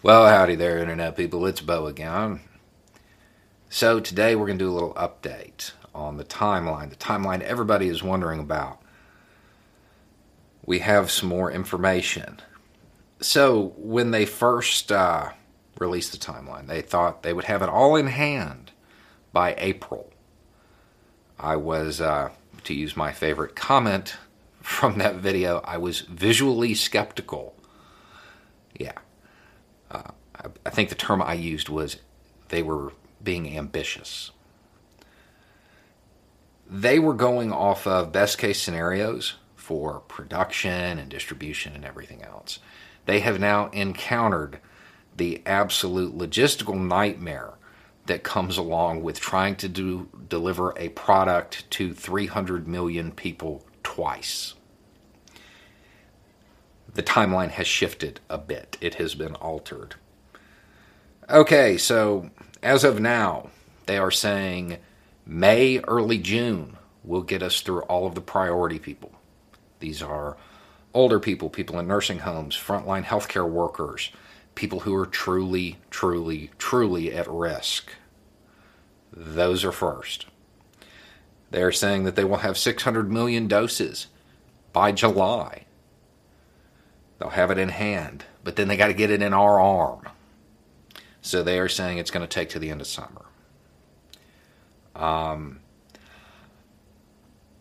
Well, howdy there, Internet people. It's Beau again. So, today we're going to do a little update on the timeline, the timeline everybody is wondering about. We have some more information. So, when they first uh, released the timeline, they thought they would have it all in hand by April. I was, uh, to use my favorite comment from that video, I was visually skeptical. Yeah uh, I, think the term I used was they were being ambitious. They were going off of best case scenarios for production and distribution and everything else. They have now encountered the absolute logistical nightmare that comes along with trying to do deliver a product to 300 million people twice the timeline has shifted a bit. It has been altered. Okay, so as of now, they are saying May, early June will get us through all of the priority people. These are older people, people in nursing homes, frontline healthcare workers, people who are truly, truly, truly at risk. Those are first. They are saying that they will have 600 million doses by July. They'll have it in hand, but then they got to get it in our arm. So they are saying it's going to take to the end of summer. Um,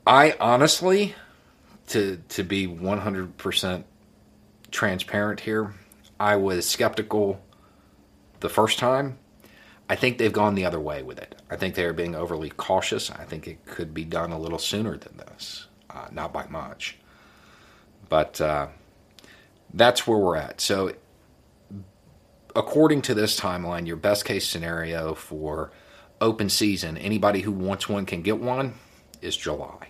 I honestly, to to be 100% transparent here, I was skeptical the first time. I think they've gone the other way with it. I think they are being overly cautious. I think it could be done a little sooner than this, uh, not by much. But uh, that's where we're at. So, according to this timeline, your best case scenario for open season, anybody who wants one can get one, is July.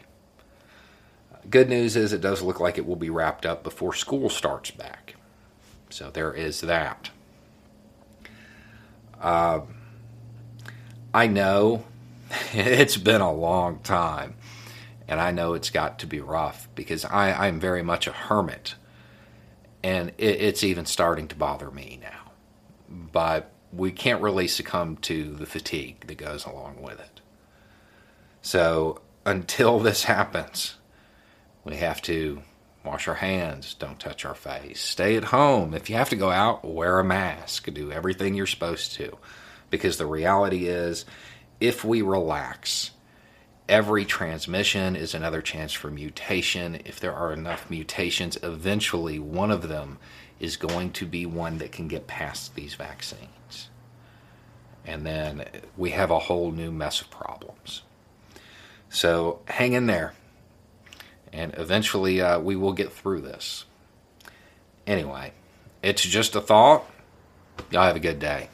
Good news is it does look like it will be wrapped up before school starts back. So there is that. Uh, I know it's been a long time, and I know it's got to be rough because I, I'm very much a hermit and it, it's even starting to bother me now. But we can't really succumb to the fatigue that goes along with it. So until this happens, we have to wash our hands, don't touch our face, stay at home. If you have to go out, wear a mask, do everything you're supposed to. Because the reality is, if we relax, every transmission is another chance for mutation. If there are enough mutations, eventually one of them is going to be one that can get past these vaccines. And then we have a whole new mess of problems. So hang in there. And eventually uh, we will get through this. Anyway, it's just a thought. Y'all have a good day.